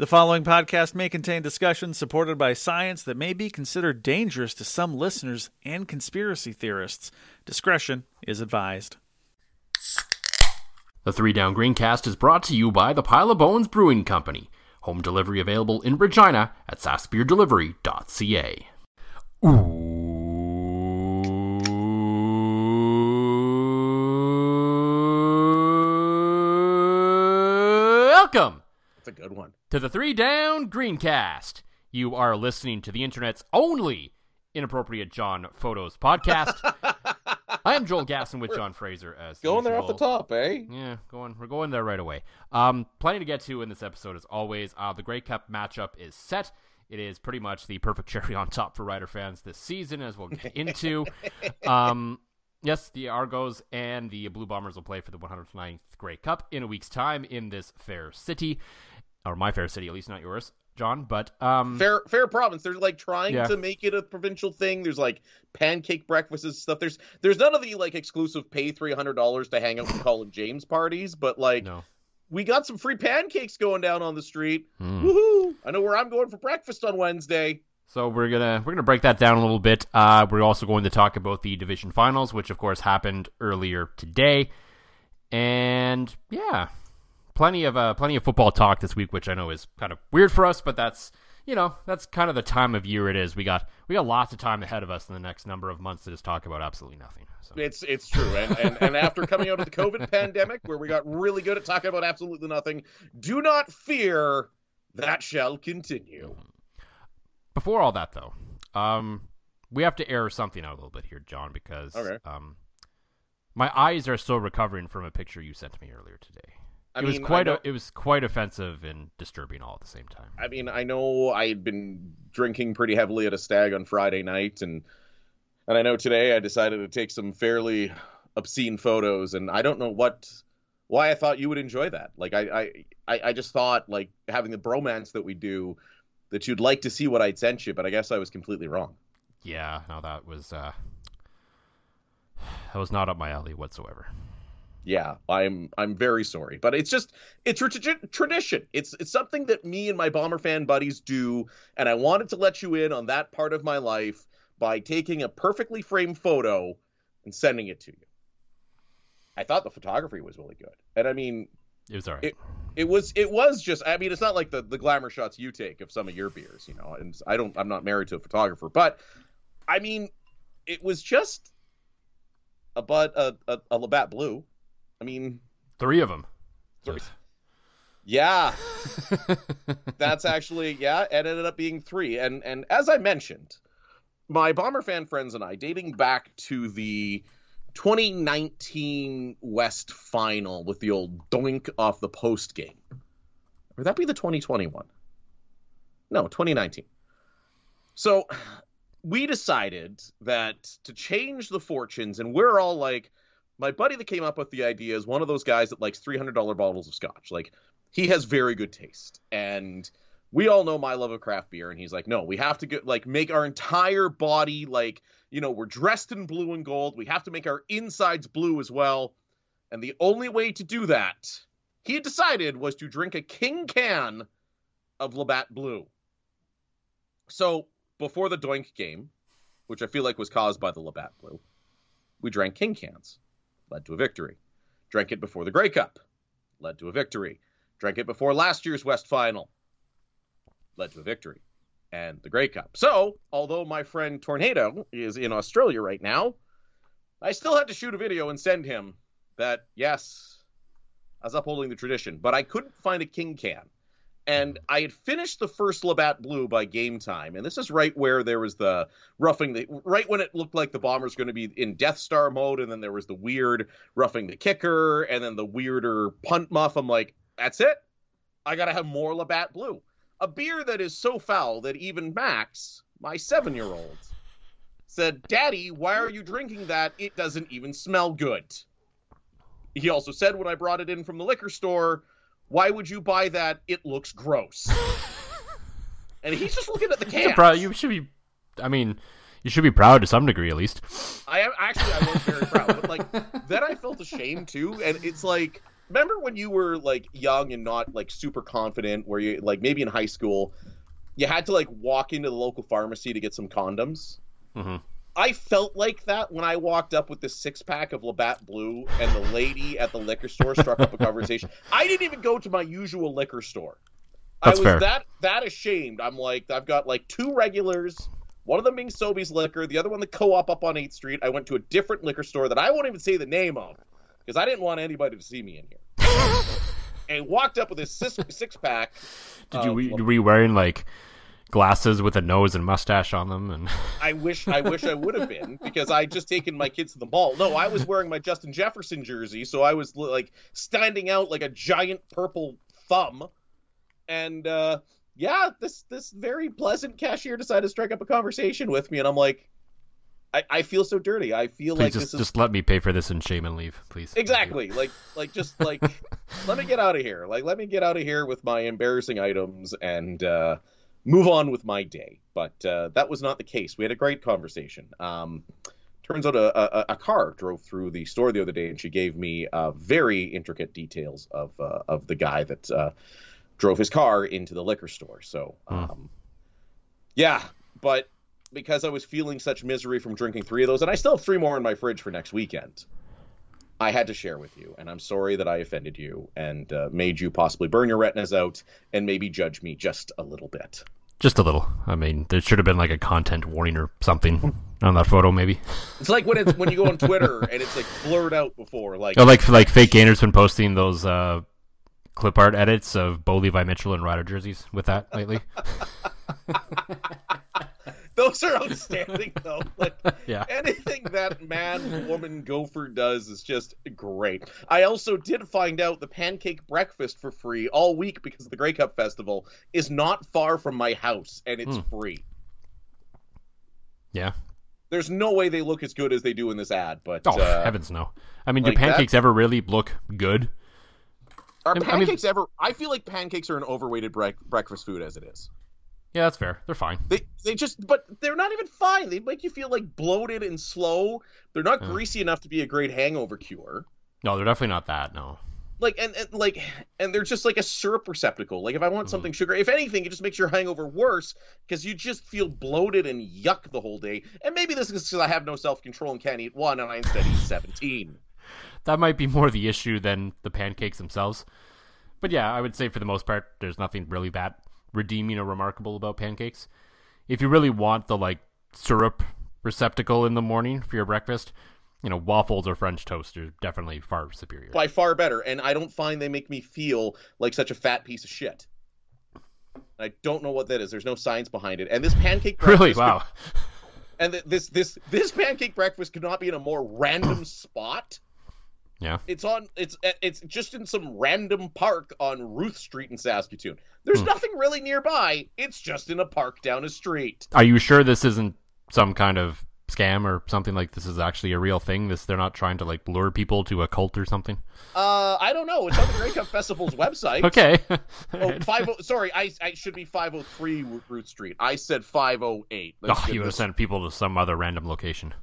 The following podcast may contain discussions supported by science that may be considered dangerous to some listeners and conspiracy theorists. Discretion is advised. The Three Down Greencast is brought to you by the Pile of Bones Brewing Company. Home delivery available in Regina at sassbeerdelivery.ca. Welcome That's a good one. To the Three Down Greencast. You are listening to the internet's only inappropriate John Photos podcast. I am Joel Gasson with John Fraser as Going there off the top, eh? Yeah, going. We're going there right away. Um, plenty to get to in this episode as always. Uh, the Grey Cup matchup is set. It is pretty much the perfect cherry on top for Rider fans this season, as we'll get into. um, yes, the Argos and the Blue Bombers will play for the 109th Grey Cup in a week's time in this fair city, or my fair city, at least not yours, John. But um, Fair, fair province. They're like trying Yeah. to make it a provincial thing. There's like pancake breakfasts and stuff. There's, there's none of the like exclusive pay three hundred dollars to hang out and Colin James parties, but like no. we got some free pancakes going down on the street. Hmm. Woohoo! I know where I'm going for breakfast on Wednesday. So we're gonna we're gonna break that down a little bit. Uh, we're also going to talk about the division finals, which of course happened earlier today, and yeah, plenty of uh, plenty of football talk this week, which I know is kind of weird for us, but that's you know that's kind of the time of year it is. We got we got lots of time ahead of us in the next number of months to just talk about absolutely nothing. So. It's it's true, and, and and after coming out of the COVID pandemic, where we got really good at talking about absolutely nothing, do not fear that shall continue. Before all that, though, um, we have to air something out a little bit here, John, because Okay. um, my eyes are still recovering from a picture you sent me earlier today. I it was mean, I quite know- a, it was quite offensive and disturbing all at the same time. I mean, I know I had been drinking pretty heavily at a stag on Friday night, and and I know today I decided to take some fairly obscene photos, and I don't know what why I thought you would enjoy that. Like I I I, I just thought like having the bromance that we do that you'd like to see what I'd sent you, but I guess I was completely wrong. yeah, no, that was uh, that was not up my alley whatsoever. Yeah, I'm I'm very sorry, but it's just it's tradition. It's it's something that me and my bomber fan buddies do, and I wanted to let you in on that part of my life by taking a perfectly framed photo and sending it to you. I thought the photography was really good, and I mean, It was alright. It- it was it was just I mean, it's not like the the glamour shots you take of some of your beers, you know. And I don't I'm not married to a photographer, but I mean, it was just a but a a, a Labatt Blue. I mean, Three of them. Three. Yeah, that's actually yeah. It ended up being three, and and as I mentioned, my bomber fan friends and I, dating back to the 2019 West Final with the old doink off the post game. Would that be the 2021? No, 2019. So we decided that to change the fortunes, and we're all like, my buddy that came up with the idea is one of those guys that likes $300 bottles of scotch. Like, he has very good taste. And we all know my love of craft beer. And he's like, no, we have to get, like, make our entire body, like, you know, we're dressed in blue and gold. We have to make our insides blue as well. And the only way to do that, he decided, was to drink a king can of Labatt Blue. So before the Doink game, which I feel like was caused by the Labatt Blue, we drank king cans led to a victory. Drank it before the Grey Cup, led to a victory. Drank it before last year's West Final, led to a victory. And the Grey Cup. So, although my friend Tornado is in Australia right now, I still had to shoot a video and send him that, yes, I was upholding the tradition, but I couldn't find a king can. And I had finished the first Labatt Blue by game time, and this is right where there was the roughing the right when it looked like the bomber's going to be in Death Star mode, and then there was the weird roughing the kicker, and then the weirder punt muff. I'm like, that's it. I gotta have more Labatt Blue. a beer that is so foul that even Max, my seven year old, said, Daddy, why are you drinking that? It doesn't even smell good. He also said when I brought it in from the liquor store, Why would you buy that? It looks gross. and he's just looking at the can. Pro- you should be. I mean, you should be proud to some degree, at least. I am actually I was very proud, but like then I felt ashamed too, and it's like remember when you were like young and not like super confident, where you like maybe in high school, you had to like walk into the local pharmacy to get some condoms. hmm I felt like that when I walked up with this six pack of Labatt Blue, and the lady at the liquor store struck up a conversation. I didn't even go to my usual liquor store. That's I was fair. that that ashamed. I'm like, I've got like two regulars, one of them being Sobeys Liquor, the other one the Co-op up on 8th Street. I went to a different liquor store that I won't even say the name of because I didn't want anybody to see me in here. and walked up with this six, six pack. Did you, of were you wearing like glasses with a nose and mustache on them? And I wish I wish I would have been because I just taken my kids to the mall. No, I was wearing my Justin Jefferson jersey, so I was like standing out like a giant purple thumb. And uh yeah, this this very pleasant cashier decided to strike up a conversation with me, and I'm like, I, I feel so dirty. I feel please like just this is just let me pay for this and shame and leave, please. exactly like like just like let me get out of here. Like let me get out of here with my embarrassing items and uh move on with my day. But uh, that was not the case. We had a great conversation. Um, turns out a, a, a car drove through the store the other day, and she gave me uh, very intricate details of uh, of the guy that uh, drove his car into the liquor store. So, um, yeah, but because I was feeling such misery from drinking three of those, and I still have three more in my fridge for next weekend. I had to share with you, and I'm sorry that I offended you and uh, made you possibly burn your retinas out and maybe judge me just a little bit. Just a little. I mean, there should have been like a content warning or something on that photo, maybe. It's like when it's when you go on Twitter and it's like blurred out before, like Oh, like like fake Gainer's been posting those uh, clip art edits of Bo Levi Mitchell and Rider jerseys with that lately. those are outstanding though. Like Yeah. anything that man, woman, gopher does is just great. I also did find out the pancake breakfast for free all week because of the Grey Cup Festival is not far from my house and it's free. Yeah. There's no way they look as good as they do in this ad, but Oh uh, heavens no! I mean, like do that- pancakes ever really look good? are I mean- pancakes ever? I feel like pancakes are an overweighted brec- breakfast food as it is. Yeah, that's fair. They're fine. They they just but they're not even fine. They make you feel like bloated and slow. They're not greasy enough to be a great hangover cure. No, they're definitely not that. No. Like and, and like and they're just like a syrup receptacle. Like if I want mm-hmm. something sugar, if anything, it just makes your hangover worse because you just feel bloated and yuck the whole day. And maybe this is because I have no self control and can't eat one, and I instead eat seventeen. That might be more the issue than the pancakes themselves. But yeah, I would say for the most part, there's nothing really that redeeming or remarkable about pancakes. If you really want the like syrup receptacle in the morning for your breakfast, you know, waffles or French toast are definitely far superior. By far better, and I don't find they make me feel like such a fat piece of shit. I don't know what that is. There's no science behind it. And this pancake Really? breakfast Wow. and th- this this this pancake breakfast could not be in a more random spot. Yeah. It's on it's it's just in some random park on Ruth Street in Saskatoon. There's nothing really nearby. It's just in a park down a street. Are you sure this isn't some kind of scam or something like this is actually a real thing? This they're not trying to like lure people to a cult or something? Uh, I don't know. It's on the Grey Cup Festival's website. Okay. Oh, five oh, sorry, I I should be 503 Ruth Street. I said 508. Oh, you would have sent people to some other random location.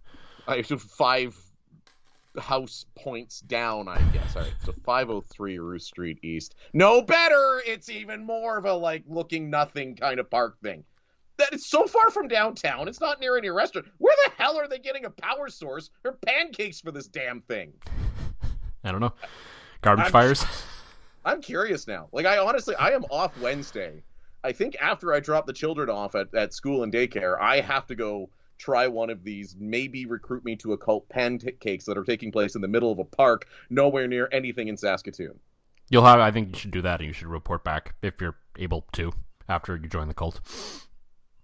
I five house points down, I guess. All right, so 503 Ruth Street East. No better. It's even more of a like looking nothing kind of park thing. That it's so far from downtown. It's not near any restaurant. Where the hell are they getting a power source or pancakes for this damn thing? I don't know. Garbage I'm- fires. I'm curious now. Like I honestly, I am off Wednesday. I think after I drop the children off at, at school and daycare, I have to go try one of these maybe recruit me to a cult pancakes that are taking place in the middle of a park nowhere near anything in Saskatoon. You'll have. I think you should do that, and you should report back if you're able to after you join the cult.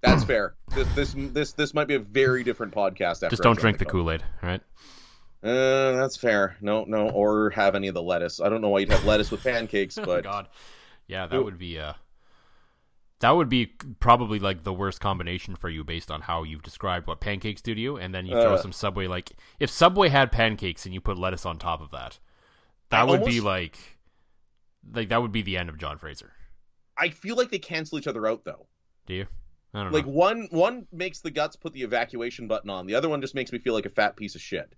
That's fair. This this this this might be a very different podcast. After Just don't drink the cult. Kool Aid, right? Uh, that's fair. No, no, or have any of the lettuce. I don't know why you'd have lettuce with pancakes, Oh but God, yeah, that would be uh, that would be probably like the worst combination for you based on how you've described what pancakes do to you, and then you throw Uh. some Subway. Like if Subway had pancakes and you put lettuce on top of that, that I would be like, like that would be the end of John Fraser. I feel like they cancel each other out though. Do you? I don't know. Like know. one one makes the guts put the evacuation button on. The other one just makes me feel like a fat piece of shit.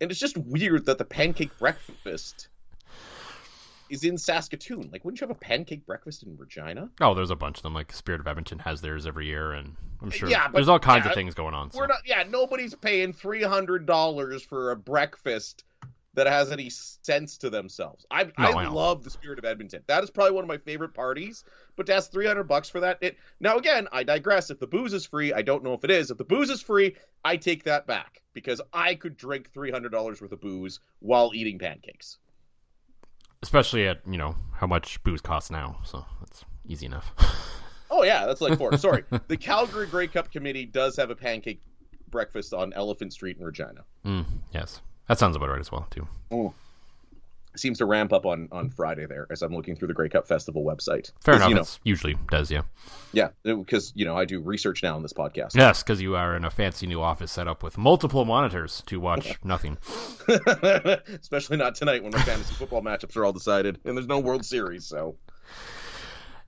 And it's just weird that the pancake breakfast is in Saskatoon. Like, wouldn't you have a pancake breakfast in Regina? Oh, there's a bunch of them. Like Spirit of Edmonton has theirs every year, and I'm sure Yeah, but- there's all kinds yeah, of things going on. We're not. Yeah, nobody's paying three hundred dollars for a breakfast that has any sense to themselves. I No, I, I love the Spirit of Edmonton. That is probably one of my favorite parties. But to ask three hundred bucks for that, it now again, I digress. If the booze is free, I don't know if it is. If the booze is free, I take that back because I could drink three hundred dollars worth of booze while eating pancakes. Especially at you know how much booze costs now, so that's easy enough. Oh yeah, that's like four. Sorry, the Calgary Grey Cup Committee does have a pancake breakfast on Elphinstone Street in Regina. mm, yes, that sounds about right as well too. Seems to ramp up on on Friday there as I'm looking through the Grey Cup Festival website. Fair enough. You know, usually does, yeah. yeah, because you know I do research now on this podcast. Yes, because you are in a fancy new office set up with multiple monitors to watch nothing. Especially not tonight when my fantasy football matchups are all decided and there's no World Series. So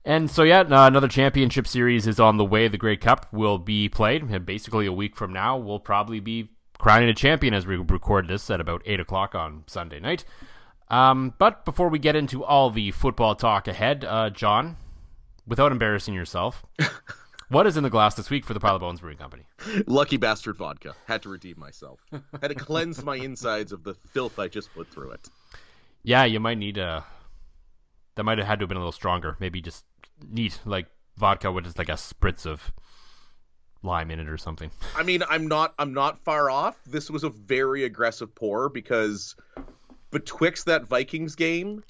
And so, yeah, uh, another championship series is on the way. The Grey Cup will be played, and basically a week from now, we'll probably be crowning a champion as we record this at about 8 o'clock on Sunday night. Um, but before we get into all the football talk ahead, uh, John, without embarrassing yourself, what is in the glass this week for the Pile of Bones Brewing Company? lucky bastard vodka. Had to redeem myself. Had to cleanse my insides of the filth I just put through it. Yeah, you might need a. That might have had to have been a little stronger. Maybe just neat, like vodka with just like a spritz of lime in it or something. I mean, I'm not I'm not far off. This was a very aggressive pour because betwixt that Vikings game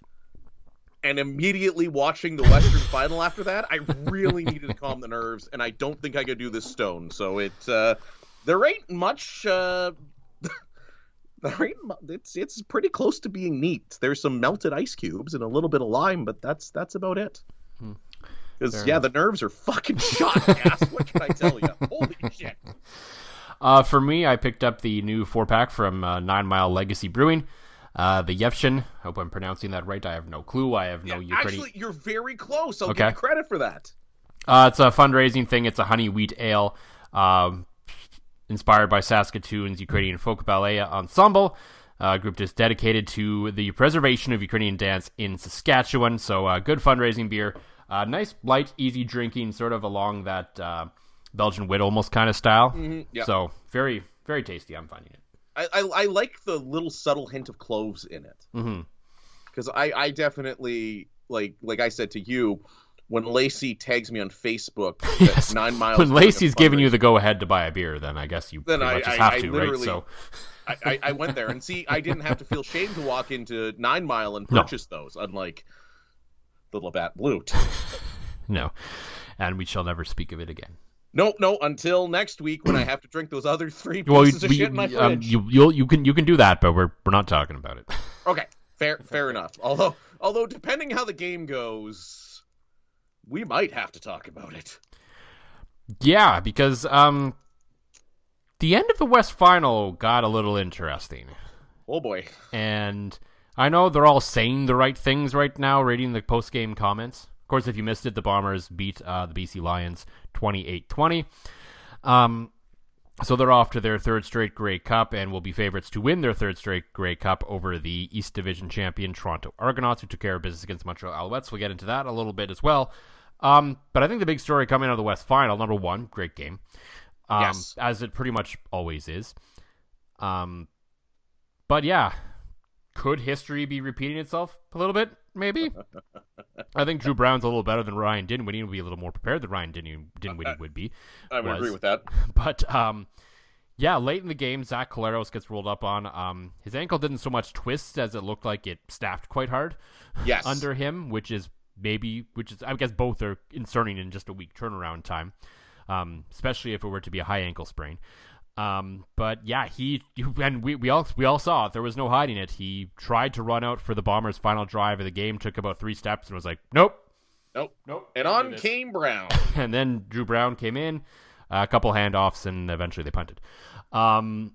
and immediately watching the Western final after that, I really needed to calm the nerves, and I don't think I could do this stone. So it uh, there ain't much. Uh, there ain't mu- it's it's pretty close to being neat. There's some melted ice cubes and a little bit of lime, but that's that's about it. Because Fair yeah, enough. the nerves are fucking shot, Cass. what can I tell you? Holy shit! Uh, for me, I picked up the new four pack from uh, Nine Mile Legacy Brewing, uh, the Yevshan. Hope I'm pronouncing that right. I have no clue. I have no Ukrainian. Actually, you're very close. I'll Okay. give you credit for that. Uh, it's a fundraising thing. It's a honey wheat ale, um, inspired by Saskatoon's Ukrainian folk ballet ensemble. Uh, a group just dedicated to the preservation of Ukrainian dance in Saskatchewan. So, uh, good fundraising beer. Uh, nice, light, easy drinking, sort of along that uh, Belgian wit almost kind of style. yeah. So, very, very tasty. I'm finding it. I, I, I like the little subtle hint of cloves in it mm-hmm. because I, I definitely like like I said to you when Lacey tags me on Facebook Yes. nine miles. When Lacey's giving you the go ahead to buy a beer, then I guess you Then pretty I- I- have I to, right? So, I, I, went there and see I didn't have to feel shame to walk into Nine Mile and No. purchase those, unlike the Labatt Blute. no. And we shall never speak of it again. No, no, until next week when I have to drink those other three Well, pieces of we- shit in my um, fridge. you you can you can do that, but we're we're not talking about it. Okay, fair fair enough. Although although depending how the game goes, we might have to talk about it. yeah, because um, the end of the West Final got a little interesting, Oh boy. and I know they're all saying the right things right now, reading the post game comments. Of course, if you missed it, the Bombers beat uh, the BC Lions 28-20. Um, so they're off to their third straight Grey Cup and will be favorites to win their third straight Grey Cup over the East Division champion Toronto Argonauts, who took care of business against Montreal Alouettes. We'll get into that a little bit as well. Um, but I think the big story coming out of the West Final, number one, great game, um, Yes. as it pretty much always is. Um, but yeah, could history be repeating itself a little bit? Maybe. I think Dru Brown's a little better than Ryan Dinwiddie. Would be a little more prepared than Ryan Din- Dinwiddie would be. I would Was. agree with that. But um, yeah, late in the game, Zach Collaros gets rolled up on. Um, his ankle didn't so much twist as it looked like it snapped quite hard Yes. under him, which is maybe, which is I guess both are concerning in just a week turnaround time, um, especially if it were to be a high ankle sprain. Um, but yeah, he and we, we all we all saw it. There was no hiding it. He tried to run out for the Bombers' final drive of the game, took about three steps, and was like, "Nope, Nope. Nope. And on came Brown. and then Dru Brown came in, a couple handoffs, and eventually they punted. Um,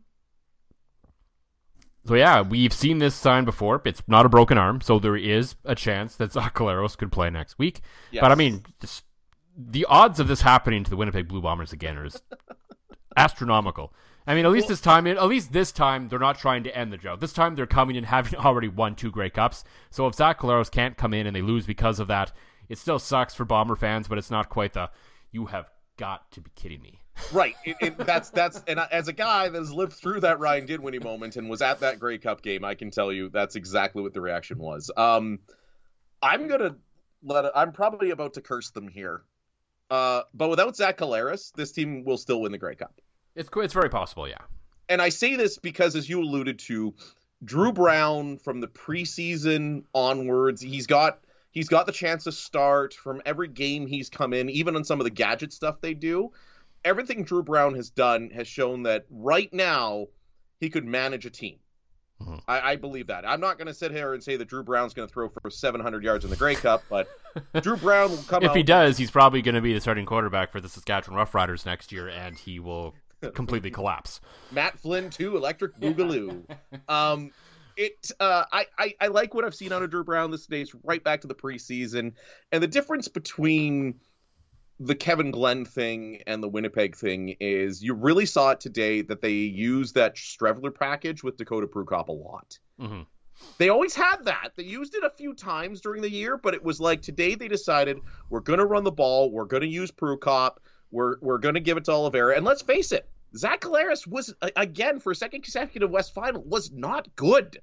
so yeah, we've seen this sign before. It's not a broken arm, so there is a chance that Zach Collaros could play next week. Yes. But I mean, just, the odds of this happening to the Winnipeg Blue Bombers again are just astronomical. I mean, at least Well- this time, at least this time, they're not trying to end the drought. This time, they're coming in having already won two Grey Cups. So if Zach Collaros can't come in and they lose because of that, it still sucks for Bomber fans, but it's not quite the "you have got to be kidding me." Right. It, it, that's that's and I- as a guy that has lived through that Ryan Dinwiddie moment and was at that Grey Cup game, I can tell you that's exactly what the reaction was. Um, I'm gonna let. I'm probably about to curse them here, uh, but without Zach Collaros, this team will still win the Grey Cup. It's it's very possible, yeah. And I say this because, as you alluded to, Dru Brown from the preseason onwards, he's got he's got the chance to start from every game he's come in, even on some of the gadget stuff they do. Everything Dru Brown has done has shown that right now he could manage a team. Mhm. I, I believe that. I'm not going to sit here and say that Dru Brown's going to throw for 700 yards in the Grey Cup, but Dru Brown will come If he does, he's probably going to be the starting quarterback for the Saskatchewan Roughriders next year, and he will completely collapse. Matt Flynn too, Electric Boogaloo. um, it uh, I, I I like what I've seen out of Dru Brown this days, right back to the preseason, and the difference between the Kevin Glenn thing and the Winnipeg thing is you really saw it today that they used that Streveler package with Dakota Prukop a lot. Mhm. They always had that. They used it a few times during the year, but it was like today they decided we're going to run the ball, we're going to use Prukop, we're we're going to give it to Oliveira, and let's face it, Zach Collaros was again for a second consecutive West Final was not good.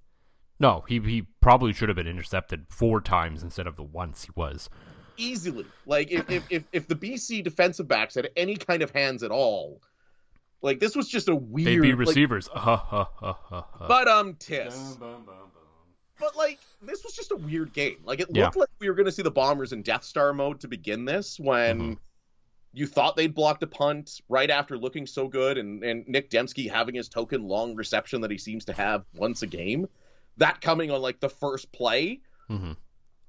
No, he he probably should have been intercepted four times instead of the once he was. Easily, like if if if, if the BC defensive backs had any kind of hands at all, like this was just a weird. They'd be like- receivers. Uh, uh, uh, uh, uh. but um, Tiss. But like this was just a weird game. Like it Yeah. looked like we were going to see the Bombers in Death Star mode to begin this when Mhm. you thought they'd blocked a punt right after looking so good and and Nick Demski having his token long reception that he seems to have once a game. That coming on like the first play. Mhm.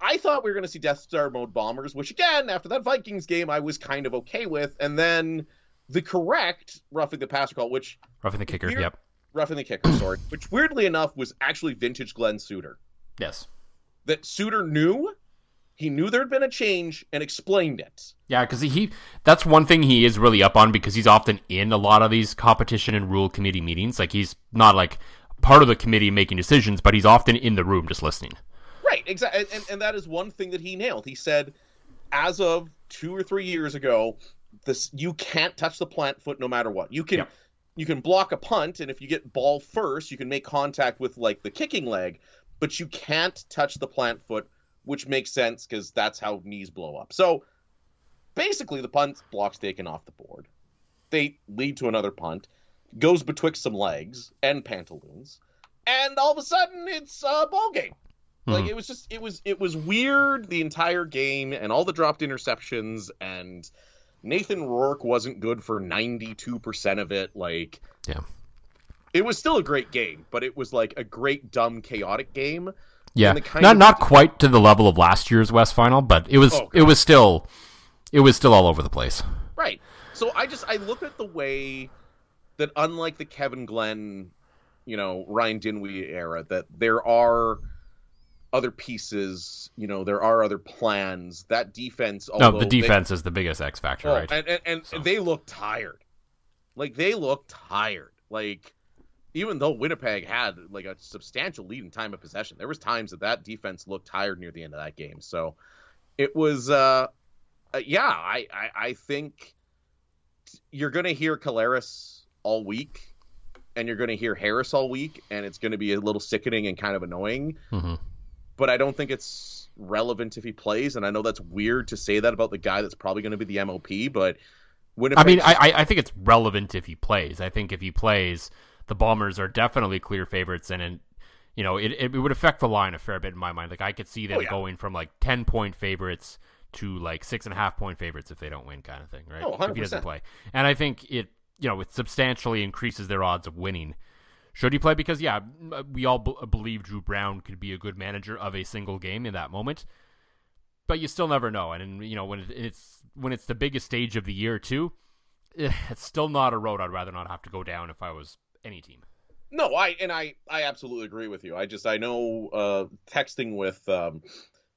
I thought we were going to see Death Star mode bombers, which again, after that Vikings game, I was kind of okay with. And then the correct roughing the passer call, which Roughing the kicker. Weird- Yep. roughing the kicker, sorry, which weirdly enough was actually vintage Glen Suitor. Yes. That Suter knew, he knew there'd been a change and explained it. Yeah, because he, he that's one thing he is really up on because he's often in a lot of these competition and rule committee meetings. Like he's not like part of the committee making decisions, but he's often in the room just listening. Right, exactly, and, and that is one thing that he nailed. He said, as of two or three years ago, this you can't touch the plant foot no matter what. You can Yep. you can block a punt, and if you get ball first, you can make contact with like the kicking leg, but you can't touch the plant foot, which makes sense because that's how knees blow up. So basically, the punt block's taken off the board. They lead to another punt, goes betwixt some legs and pantaloons, and all of a sudden it's a ball game. Like Mhm. it was just it was it was weird the entire game and all the dropped interceptions and Nathan Rourke wasn't good for 92% of it like Yeah. It was still a great game, but it was like a great dumb chaotic game. Yeah, And the kind not of- not quite to the level of last year's West Final, but it was Oh, it was still it was still all over the place. Right. So I just I look at the way that unlike the Kevin Glenn, you know, Ryan Dinwiddie era, that there are other pieces, you know, there are other plans. That defense, No, the they- defense is the biggest X factor, Oh, right? and and, and So. they look tired. Like they look tired. Like even though Winnipeg had like a substantial lead in time of possession, there was times that that defense looked tired near the end of that game. So it was, uh, uh yeah, I, I I think you're gonna hear Collaros all week, and you're gonna hear Harris all week, and it's gonna be a little sickening and kind of annoying hmm but I don't think it's relevant if he plays. And I know that's weird to say that about the guy that's probably going to be the MOP, but Winnipeg, I mean, I I- think it's relevant if he plays. I think if he plays, the Bombers are definitely clear favorites, and, and you know, it, it would affect the line a fair bit in my mind. Like I could see them Oh, yeah. going from like ten point favorites to like six and a half point favorites if they don't win, kind of thing, right? Oh, if he doesn't play, and I think it you know it substantially increases their odds of winning. Should he play? Because yeah, we all b- believe Dru Brown could be a good manager of a single game in that moment. but you still never know. And, you know when it's when it's the biggest stage of the year too, eh, it's still not a road I'd rather not have to go down if I was any team. No, I and I I absolutely agree with you. I just I know uh, texting with um,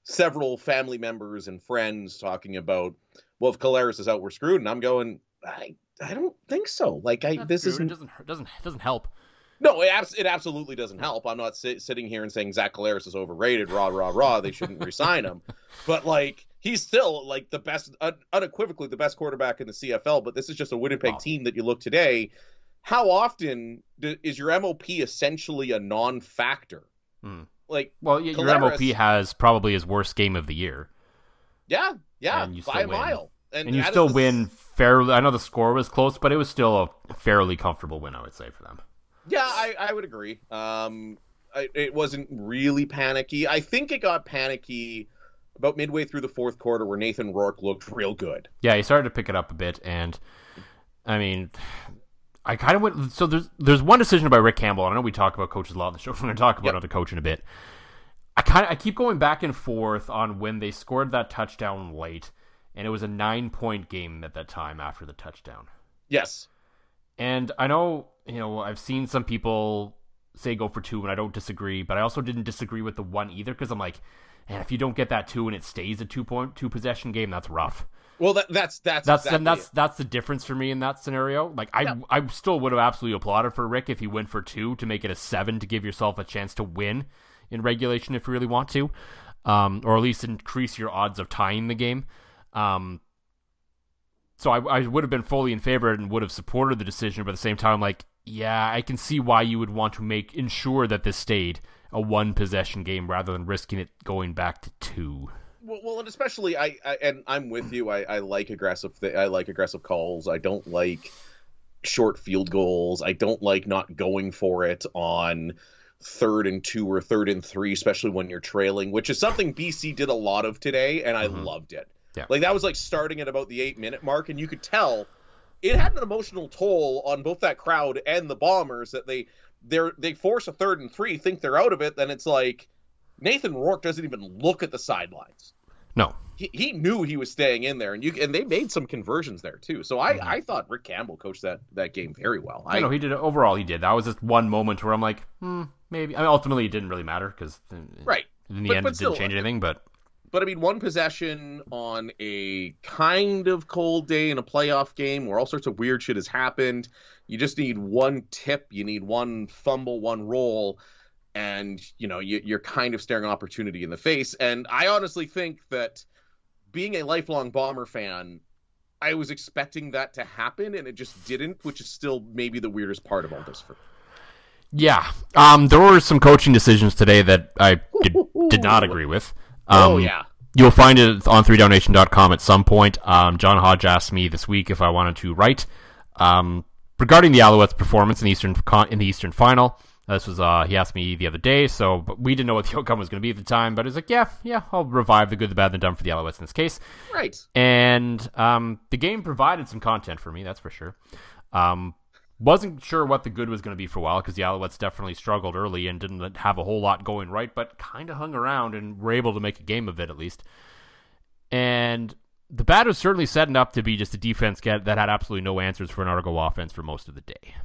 several family members and friends talking about well if Collaros is out we're screwed and I'm going I I don't think so. Like I That's this isn't doesn't doesn't doesn't help. No, it, abs- it absolutely doesn't help. I'm not sit- sitting here and saying Zach Collaros is overrated. Raw, raw, raw. They shouldn't resign him. But like, he's still like the best, un- unequivocally the best quarterback in the CFL. But this is just a Winnipeg Wow. team that you look today. How often do, is your MOP essentially a non-factor? Hmm. Like, Well, your MOP has probably his worst game of the year, yeah, yeah, And you by a still win. mile, and you still win fairly. I know the score was close, but it was still a fairly comfortable win, I would say, for them. Yeah, I, I would agree. Um, I, it wasn't really panicky. I think it got panicky about midway through the fourth quarter, where Nathan Rourke looked real good. Yeah, he started to pick it up a bit, and I mean, I kind of went. So there's there's one decision by Rick Campbell. I know we talk about coaches a lot on the show. We're going to talk about Yep. another coach in a bit. I kind of I keep going back and forth on when they scored that touchdown late, and it was a nine point game at that time after the touchdown. Yes. And I know, you know, I've seen some people say go for two, and I don't disagree, but I also didn't disagree with the one either because I'm like, man, if you don't get that two and it stays a two point two possession game, that's rough. Well, that, that's that's That's exactly and that's it. that's the difference for me in that scenario. Like I Yeah. I still would have absolutely applauded for Rick if he went for two to make it a seven to give yourself a chance to win in regulation if you really want to, um, or at least increase your odds of tying the game. Um, so I, I would have been fully in favor and would have supported the decision, but at the same time, like, yeah, I can see why you would want to make ensure that this stayed a one possession game rather than risking it going back to two. well, well, and especially I, I and I'm with you. I, I like aggressive. Th- I like aggressive calls. I don't like short field goals. I don't like not going for it on third and two or third and three, especially when you're trailing, which is something BC did a lot of today, and I Mhm. loved it. Yeah. Like that was like starting at about the eight minute mark, and you could tell it had an emotional toll on both that crowd and the bombers that they they're they force a third and three, think they're out of it, then it's like Nathan Rourke doesn't even look at the sidelines. No, He, he knew he was staying in there, and you and they made some conversions there too. So I, Mhm. I thought Rick Campbell coached that that game very well. I know he did. Overall, he did. That was just one moment where I'm like, hmm, maybe. I mean, ultimately, it didn't really matter because right. in the But- end, but it still, didn't change anything. But But I mean, one possession on a kind of cold day in a playoff game where all sorts of weird shit has happened. You just need one tip, you need one fumble, one roll, and you know you, you're kind of staring opportunity in the face. And I honestly think that being a lifelong Bomber fan, I was expecting that to happen, and it just didn't, which is still maybe the weirdest part of all this for me. yeah, um, there were some coaching decisions today that I did, did not agree with. Um, oh yeah, You'll find it on 3downnation.com at some point. Um, John Hodge asked me this week if I wanted to write um, regarding the Alouettes' performance in the Eastern in the Eastern Final. This was uh, he asked me the other day, so but we didn't know what the outcome was going to be at the time. But he's like, yeah, yeah, I'll revive the good, the bad, and the dumb for the Alouettes in this case. right. And um, the game provided some content for me, that's for sure. Um, wasn't sure what the good was going to be for a while because the Alouettes definitely struggled early and didn't have a whole lot going right, but kind of hung around and were able to make a game of it at least. And the bad was certainly setting up to be just a defense get, that had absolutely no answers for an Argo offense for most of the day.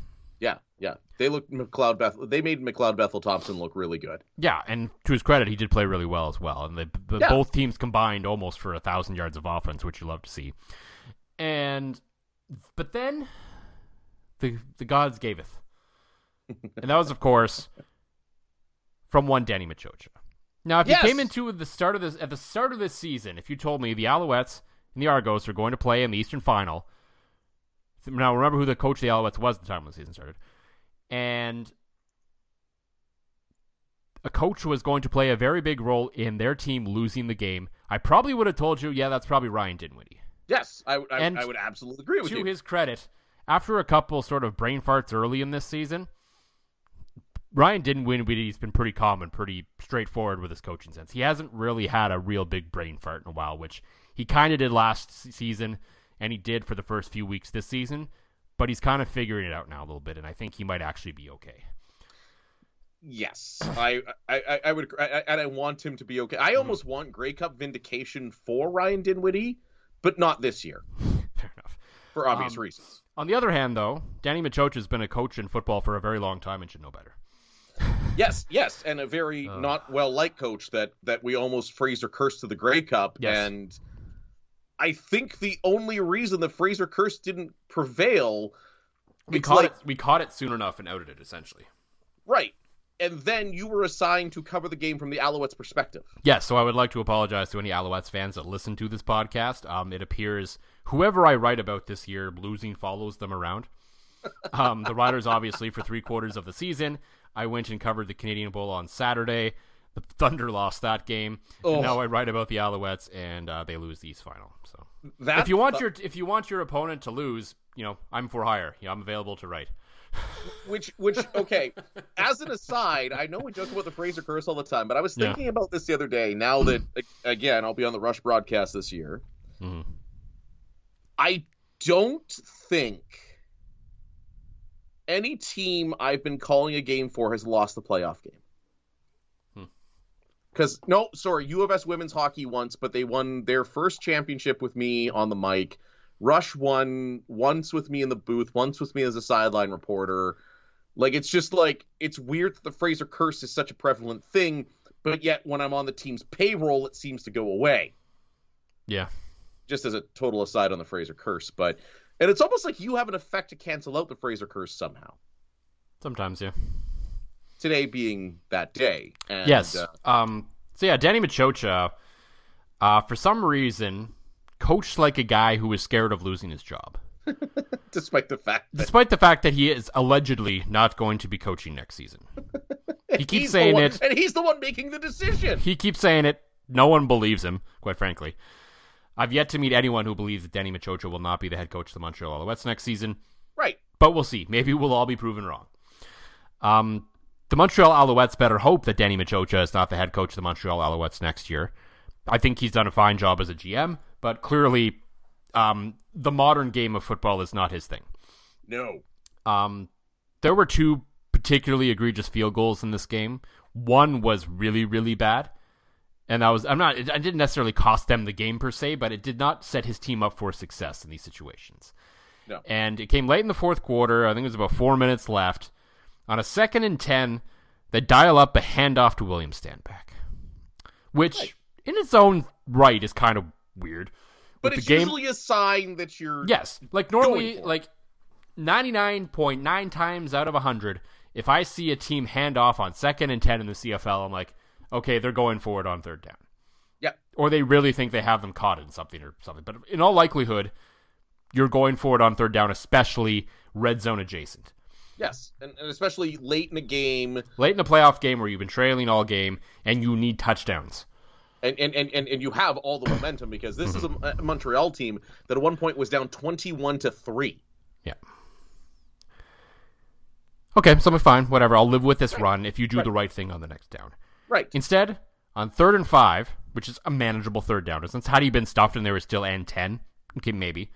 Yeah, yeah. They looked McLeod Bethel. They made McLeod Bethel Thompson look really good. Yeah, and to his credit, he did play really well as well. And they, the, Yeah. both teams combined almost for a thousand yards of offense, which you love to see. And but then the the gods gaveth, and that was of course from one Danny Maciocia. Now, if Yes. you came into the start of this at the start of this season, if you told me the Alouettes and the Argos are going to play in the Eastern Final, now remember who the coach of the Alouettes was at the time when the season started, and a coach was going to play a very big role in their team losing the game, I probably would have told you, yeah, that's probably Ryan Dinwiddie. Yes, I, I, I would absolutely agree with to you. To his credit, after a couple sort of brain farts early in this season, Ryan Dinwiddie's been pretty calm and pretty straightforward with his coaching sense. He hasn't really had a real big brain fart in a while, which he kind of did last season, and he did for the first few weeks this season. But he's kind of figuring it out now a little bit, and I think he might actually be okay. Yes, I, I, I would, I, and I want him to be okay. I almost want Grey Cup vindication for Ryan Dinwiddie, but not this year. Fair enough. For obvious Um, reasons. On the other hand, though, Danny Maciocia has been a coach in football for a very long time and should know better. Yes, yes, and a very Uh. not well liked coach that that we almost Fraser cursed to the Grey Cup, Yes. and I think the only reason the Fraser curse didn't prevail, We caught like- it. We caught it soon enough and outed it essentially. right, and then you were assigned to cover the game from the Alouettes' perspective. Yes, so I would like to apologize to any Alouettes fans that listen to this podcast. Um, it appears whoever I write about this year, losing follows them around. Um, the Riders, obviously, for three quarters of the season. I went and covered the Canadian Bowl on Saturday. The Thunder lost that game, Oh. and now I write about the Alouettes, and uh, they lose the East Final. So if you want your if you want your opponent to lose, you know I'm for hire. You know, I'm available to write. Which which okay as an aside i know we joke about the fraser curse all the time but i was Yeah. thinking about this the other day now that again i'll be on the rush broadcast this year Mhm. i don't think any team i've been calling a game for has lost the playoff game Hmm. because no sorry u of s women's hockey once but they won their first championship with me on the mic rush won once with me in the booth once with me as a sideline reporter like it's just like it's weird that the Fraser curse is such a prevalent thing, but yet when I'm on the team's payroll, it seems to go away. Yeah, Just as a total aside on the Fraser curse, but and it's almost like you have an effect to cancel out the Fraser curse somehow. sometimes, yeah. Today being that day. And, yes. uh, um. So yeah, Danny Maciocia, uh, for some reason, coached like a guy who is scared of losing his job, despite the fact that despite the fact that he is allegedly not going to be coaching next season. He keeps saying one- it. and he's the one making the decision. He keeps saying it. No one believes him, quite frankly. I've yet to meet anyone who believes that Danny Maciocia will not be the head coach of the Montreal Alouettes next season. Right. but we'll see. Maybe we'll all be proven wrong. Um, the Montreal Alouettes better hope that Danny Maciocia is not the head coach of the Montreal Alouettes next year. I think he's done a fine job as a GM, but clearly, um, the modern game of football is not his thing. No. Um, there were two particularly egregious field goals in this game. One was really, really bad, and that was I'm not. It, it didn't necessarily cost them the game per se, but it did not set his team up for success in these situations. No. And it came late in the fourth quarter. I think it was about four minutes left. On a second and ten, they dial up a handoff to William Stanback, which Right. in its own right is kind of weird. But With it's the game, usually a sign that you're Yes, like normally, like ninety nine point nine times out of hundred, if I see a team hand off on second and ten in the CFL, I'm like, okay, they're going forward on third down, Yeah. or they really think they have them caught in something or something. But in all likelihood, you're going forward on third down, especially red zone adjacent. Yes. And, and especially late in a game Late in a playoff game where you've been trailing all game and you need touchdowns. And and, and, and you have all the momentum because this is a, mm-hmm. a Montreal team that at one point was down twenty-one to three. Yeah. Okay, so I'm fine. Whatever. I'll live with this run if you do the right thing on the next down. Right. Instead, on third and five, which is a manageable third down distance, had he been stuffed and there was still and 10, okay, maybe.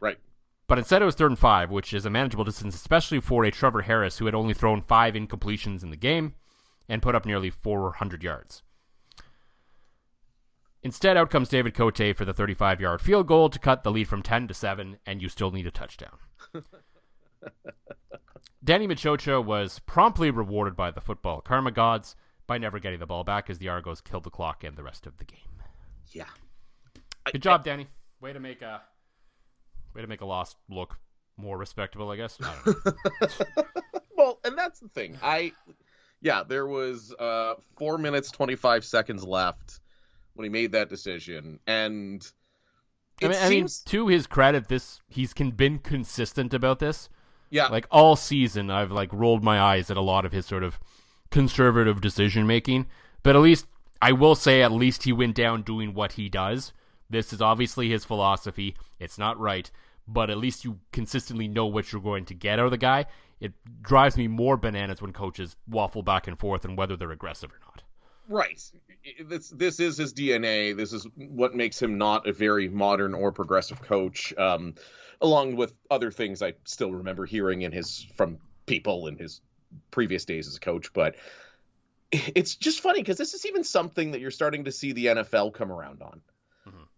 Right. But instead, it was third and five, which is a manageable distance, especially for a Trevor Harris who had only thrown five incompletions in the game and put up nearly 400 yards. Instead, out comes David Cote for the 35 yard field goal to cut the lead from 10 to 7, and you still need a touchdown. Danny Maciocia was promptly rewarded by the football karma gods by never getting the ball back as the Argos killed the clock and the rest of the game. Yeah. Good job, Danny. Way to make a way to make a loss look more respectable, I guess. I don't know. Well, and that's the thing. I, yeah, there was uh four minutes twenty five seconds left when he made that decision, and it I mean, I mean, to his credit, this he's con- been consistent about this. yeah, Like all season, I've like rolled my eyes at a lot of his sort of conservative decision making. But at least I will say, at least he went down doing what he does. This is obviously his philosophy. It's not right, but at least you consistently know what you're going to get out of the guy. It drives me more bananas when coaches waffle back and forth and whether they're aggressive or not. Right. This this is his DNA. This is what makes him not a very modern or progressive coach. Um, along with other things I still remember hearing in his from people in his previous days as a coach, but it's just funny because this is even something that you're starting to see the NFL come around on.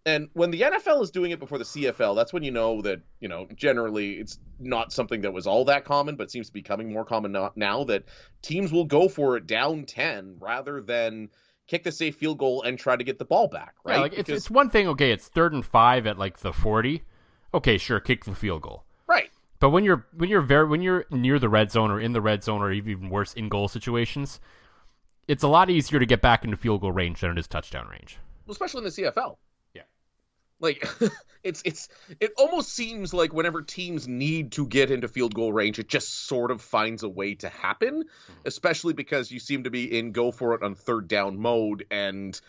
And when the NFL is doing it before the CFL, that's when you know that, you know, generally it's not something that was all that common, but seems to be becoming more common now that teams will go for it down 10 rather than kick the safe field goal and try to get the ball back, right? Yeah, like because... it's, it's one thing, okay, it's third and five at like the 40. Okay, sure, kick the field goal. Right. But when you're when you're very when you're near the red zone or in the red zone or even worse in goal situations, it's a lot easier to get back into field goal range than it is touchdown range. Well, especially in the CFL. Yeah. Like it's it's it almost seems like whenever teams need to get into field goal range, it just sort of finds a way to happen, mm-hmm. especially because you seem to be in go for it on third down mode and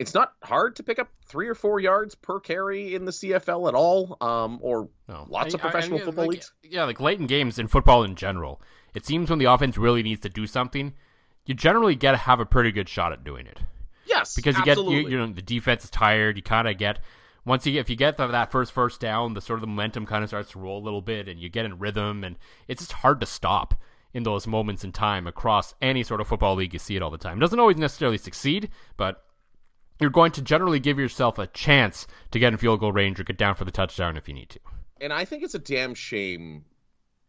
it's not hard to pick up three or four yards per carry in the CFL at all, um, or no. lots I, of professional I, I, football like, leagues. Yeah, like late in games in football in general, it seems when the offense really needs to do something, you generally get to have a pretty good shot at doing it. Yes, because you absolutely. get you, you know the defense is tired. You kind of get once you get, if you get that first first down, the sort of the momentum kind of starts to roll a little bit, and you get in rhythm, and it's just hard to stop in those moments in time across any sort of football league. You see it all the time. It doesn't always necessarily succeed, but you're going to generally give yourself a chance to get in field goal range or get down for the touchdown if you need to. And I think it's a damn shame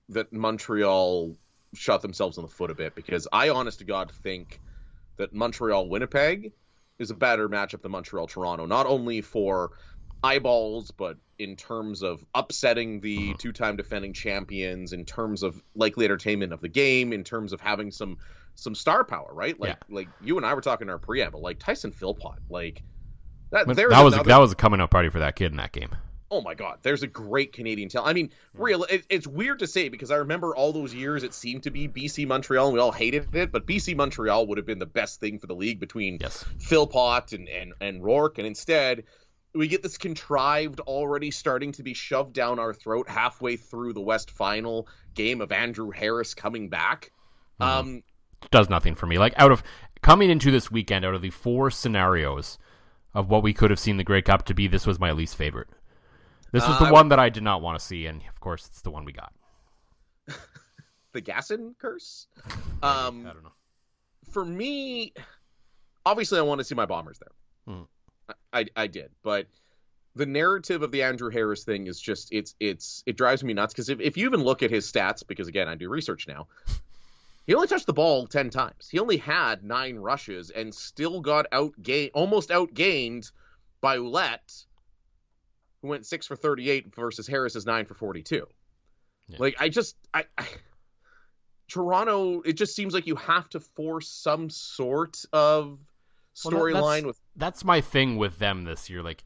that Montreal shot themselves in the foot a bit because I, honest to God, think that Montreal Winnipeg is a better matchup than Montreal Toronto, not only for eyeballs, but in terms of upsetting the mm-hmm. two time defending champions, in terms of likely entertainment of the game, in terms of having some some star power, right? Like yeah. like you and I were talking in our preamble, like Tyson Philpot, like that. that was another... that was a coming up party for that kid in that game oh my god, there's a great Canadian talent. I mean, hmm. real. It, it's weird to say because I remember all those years it seemed to be BC Montreal and we all hated it, but BC Montreal would have been the best thing for the league between yes. Philpot and and and Rourke, and instead we get this contrived already starting to be shoved down our throat halfway through the West Final game of Andrew Harris coming back. Mm-hmm. Um, does nothing for me. Like out of coming into this weekend, out of the four scenarios of what we could have seen the Grey Cup to be, this was my least favorite. This was the uh, one that I did not want to see, and of course, it's the one we got. the Gasson curse. Um, I don't know. For me, obviously, I want to see my bombers there. Hmm. I, I did, but the narrative of the Andrew Harris thing is just it's it's it drives me nuts because if, if you even look at his stats, because again I do research now, he only touched the ball ten times. He only had nine rushes and still got outgained, almost outgained by Ouellette, who went six for 38 versus Harris's nine for 42. Yeah. Like I just I, I Toronto, it just seems like you have to force some sort of storyline well, with. That's my thing with them this year. Like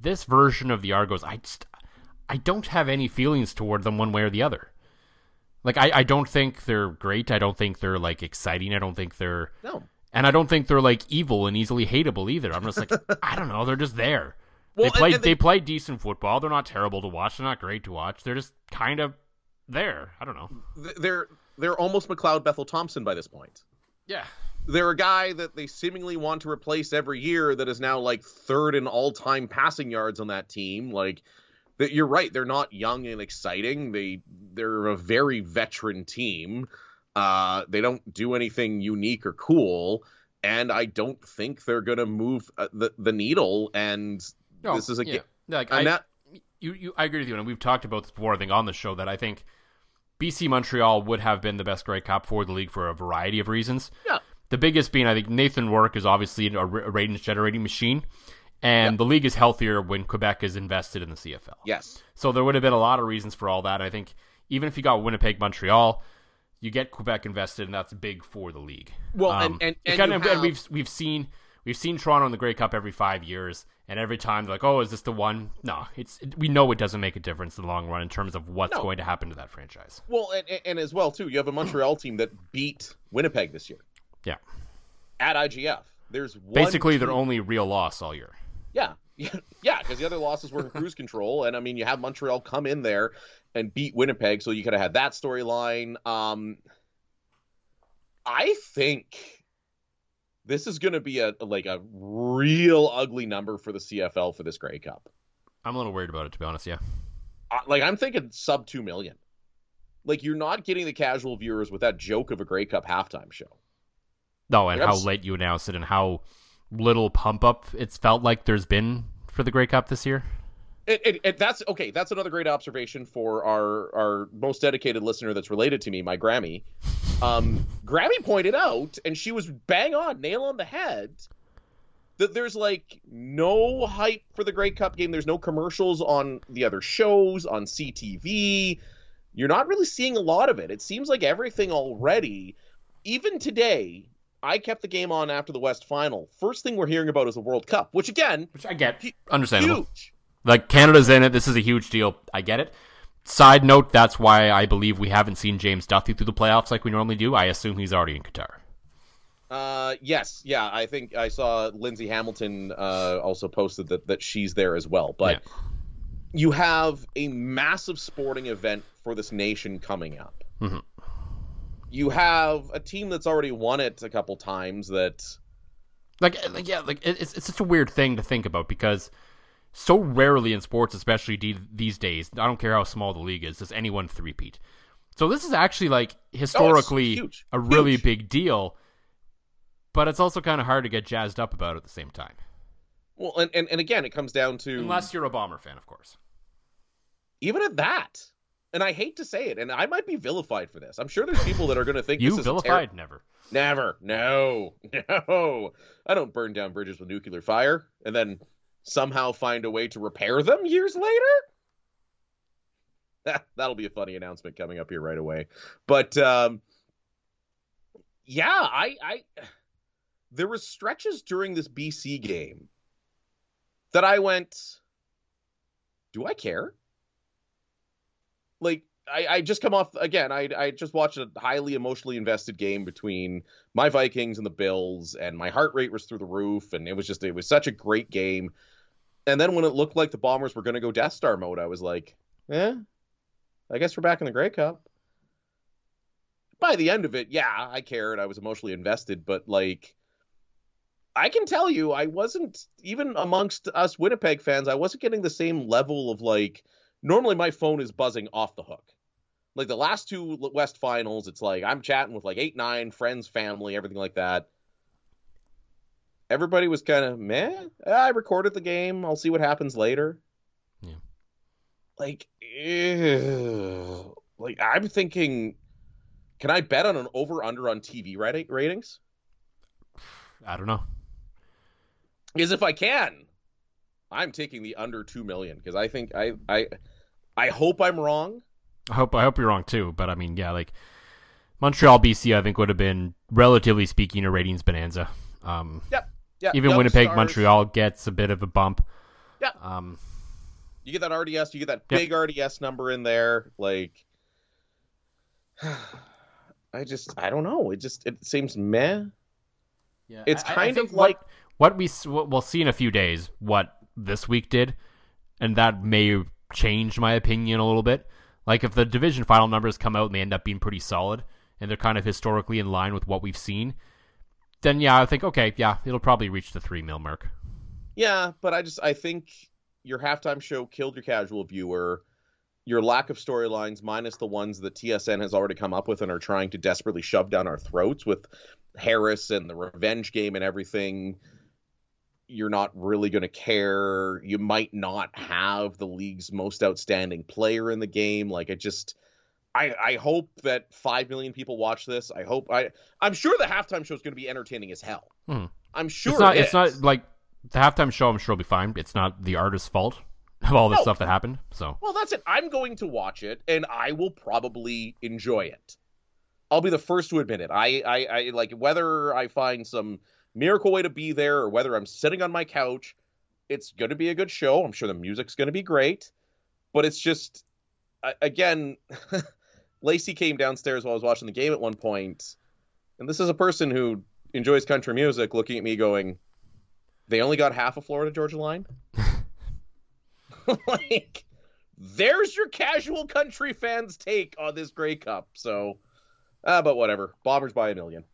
this version of the Argos, I just I don't have any feelings toward them one way or the other. Like I, I don't think they're great. I don't think they're like exciting. I don't think they're no. And I don't think they're like evil and easily hateable either. I'm just like I don't know. They're just there. Well, they play they, they play decent football. They're not terrible to watch. They're not great to watch. They're just kind of there. I don't know. They're they're almost McLeod Bethel Thompson by this point. Yeah. They're a guy that they seemingly want to replace every year that is now like third in all time passing yards on that team. Like that you're right, they're not young and exciting. They they're a very veteran team. Uh, they don't do anything unique or cool, and I don't think they're gonna move uh, the the needle. And no, this is a yeah. Like I, not, you, you, I agree with you, and we've talked about this before. I think on the show that I think BC Montreal would have been the best Grey Cup for the league for a variety of reasons. Yeah. The biggest being, I think Nathan Rourke is obviously a, ratings generating machine, and yeah. the league is healthier when Quebec is invested in the CFL. Yes. So there would have been a lot of reasons for all that. I think even if you got Winnipeg, Montreal, you get Quebec invested, and that's big for the league. Well, um, and, and, and, have... and we've we've seen we've seen Toronto in the Grey Cup every five years, and every time they're like, "Oh, is this the one?" No, it's it, we know it doesn't make a difference in the long run in terms of what's no. going to happen to that franchise. Well, and, and as well too, you have a Montreal team that beat Winnipeg this year. Yeah, at IGF, there's basically their only real loss all year. Yeah, yeah, because the other losses were in cruise control, and I mean, you have Montreal come in there and beat Winnipeg, so you could have had that storyline. Um, I think this is going to be a like a real ugly number for the CFL for this Grey Cup. I'm a little worried about it, to be honest. Yeah, uh, like I'm thinking sub two million. like you're not getting the casual viewers with that joke of a Grey Cup halftime show. No, and Like, how late you announced it and how little pump up it's felt like there's been for the Grey Cup this year. It, it, it, that's okay. That's another great observation for our our most dedicated listener that's related to me, my Grammy. Um, Grammy pointed out, and she was bang on, nail on the head, that there's like no hype for the Grey Cup game. There's no commercials on the other shows on CTV. You're not really seeing a lot of it. It seems like everything already, even today. I kept the game on after the West Final. First thing we're hearing about is the World Cup, which again, Which I get. Understandable. huge. Like Canada's in it. This is a huge deal. I get it. Side note, that's why I believe we haven't seen James Duthie through the playoffs like we normally do. I assume he's already in Qatar. Uh, yes, yeah. I think I saw Lindsay Hamilton uh, also posted that that she's there as well. But you have a massive sporting event for this nation coming up. Mhm. You have a team that's already won it a couple times. That Like, uh, like yeah, like it- it's it's such a weird thing to think about because so rarely in sports, especially de- these days, I don't care how small the league is, does anyone three-peat. So this is actually like oh, historically huge. a really Huge. big deal, but it's also kind of hard to get jazzed up about at the same time, well, and, and and again, it comes down to unless you're a bomber fan, of course. even at that. And I hate to say it, and I might be vilified for this. I'm sure there's people that are going to think You this is a ter- vilified? Never. Never. No. No. I don't burn down bridges with nuclear fire and then somehow find a way to repair them years later. That, that'll be a funny announcement coming up here right away. But um yeah, I I there were stretches during this BC game that I went do I care? Like I, I just come off again. I I just watched a highly emotionally invested game between my Vikings and the Bills, and my heart rate was through the roof, and it was just it was such a great game. And then when it looked like the Bombers were going to go Death Star mode, I was like, eh, I guess we're back in the Grey Cup. By the end of it, yeah, I cared. I was emotionally invested, but like, I can tell you, I wasn't even amongst us Winnipeg fans. I wasn't getting the same level of like. Normally, my phone is buzzing off the hook like the last two West finals, it's like I'm chatting with like eight, nine friends, family, everything like that. Everybody was kind of meh. I recorded the game. I'll see what happens later. Yeah. Like, ew. like I'm thinking, can I bet on an over under on TV ratings? I don't know. Is if I can, I'm taking the under two million because I think I I I hope I'm wrong. I hope I hope you're wrong too, but I mean, yeah, like Montreal, BC, I think would have been relatively speaking a ratings bonanza. Um, Yep. Yeah. even young Winnipeg, stars. Montreal gets a bit of a bump. Yeah. Um, You get that RDS, you get that Yep. big RDS number in there. Like, I just, I don't know. It just, it seems meh. yeah, It's I- I kind think of like, what, what we what we'll see in a few days what this week did, and that may change my opinion a little bit. Like if the division final numbers come out and they end up being pretty solid, and they're kind of historically in line with what we've seen, then yeah, I think okay, yeah, it'll probably reach the three mil mark. yeah, but I just, I think your halftime show killed your casual viewer. Your lack of storylines, minus the ones that TSN has already come up with and are trying to desperately shove down our throats with Harris and the revenge game and everything. You're not really going to care. You might not have the league's most outstanding player in the game. Like it just, I I hope that five million people watch this. I hope I I'm sure the halftime show is going to be entertaining as hell. Hmm. I'm sure it's not. it It's not like the halftime show. I'm sure will be fine. It's not the artist's fault of all the No. stuff that happened. So Well, that's it. I'm going to watch it, and I will probably enjoy it. I'll be the first to admit it. I, I, I like whether I find some miracle way to be there or whether I'm sitting on my couch. It's going to be a good show. I'm sure the music's going to be great, but it's just, again, Lacey came downstairs while I was watching the game at one point, and this is a person who enjoys country music, looking at me going, "They only got half of Florida Georgia Line." like there's your casual country fans take on this Grey Cup. So, uh, but whatever. Bombers by a million.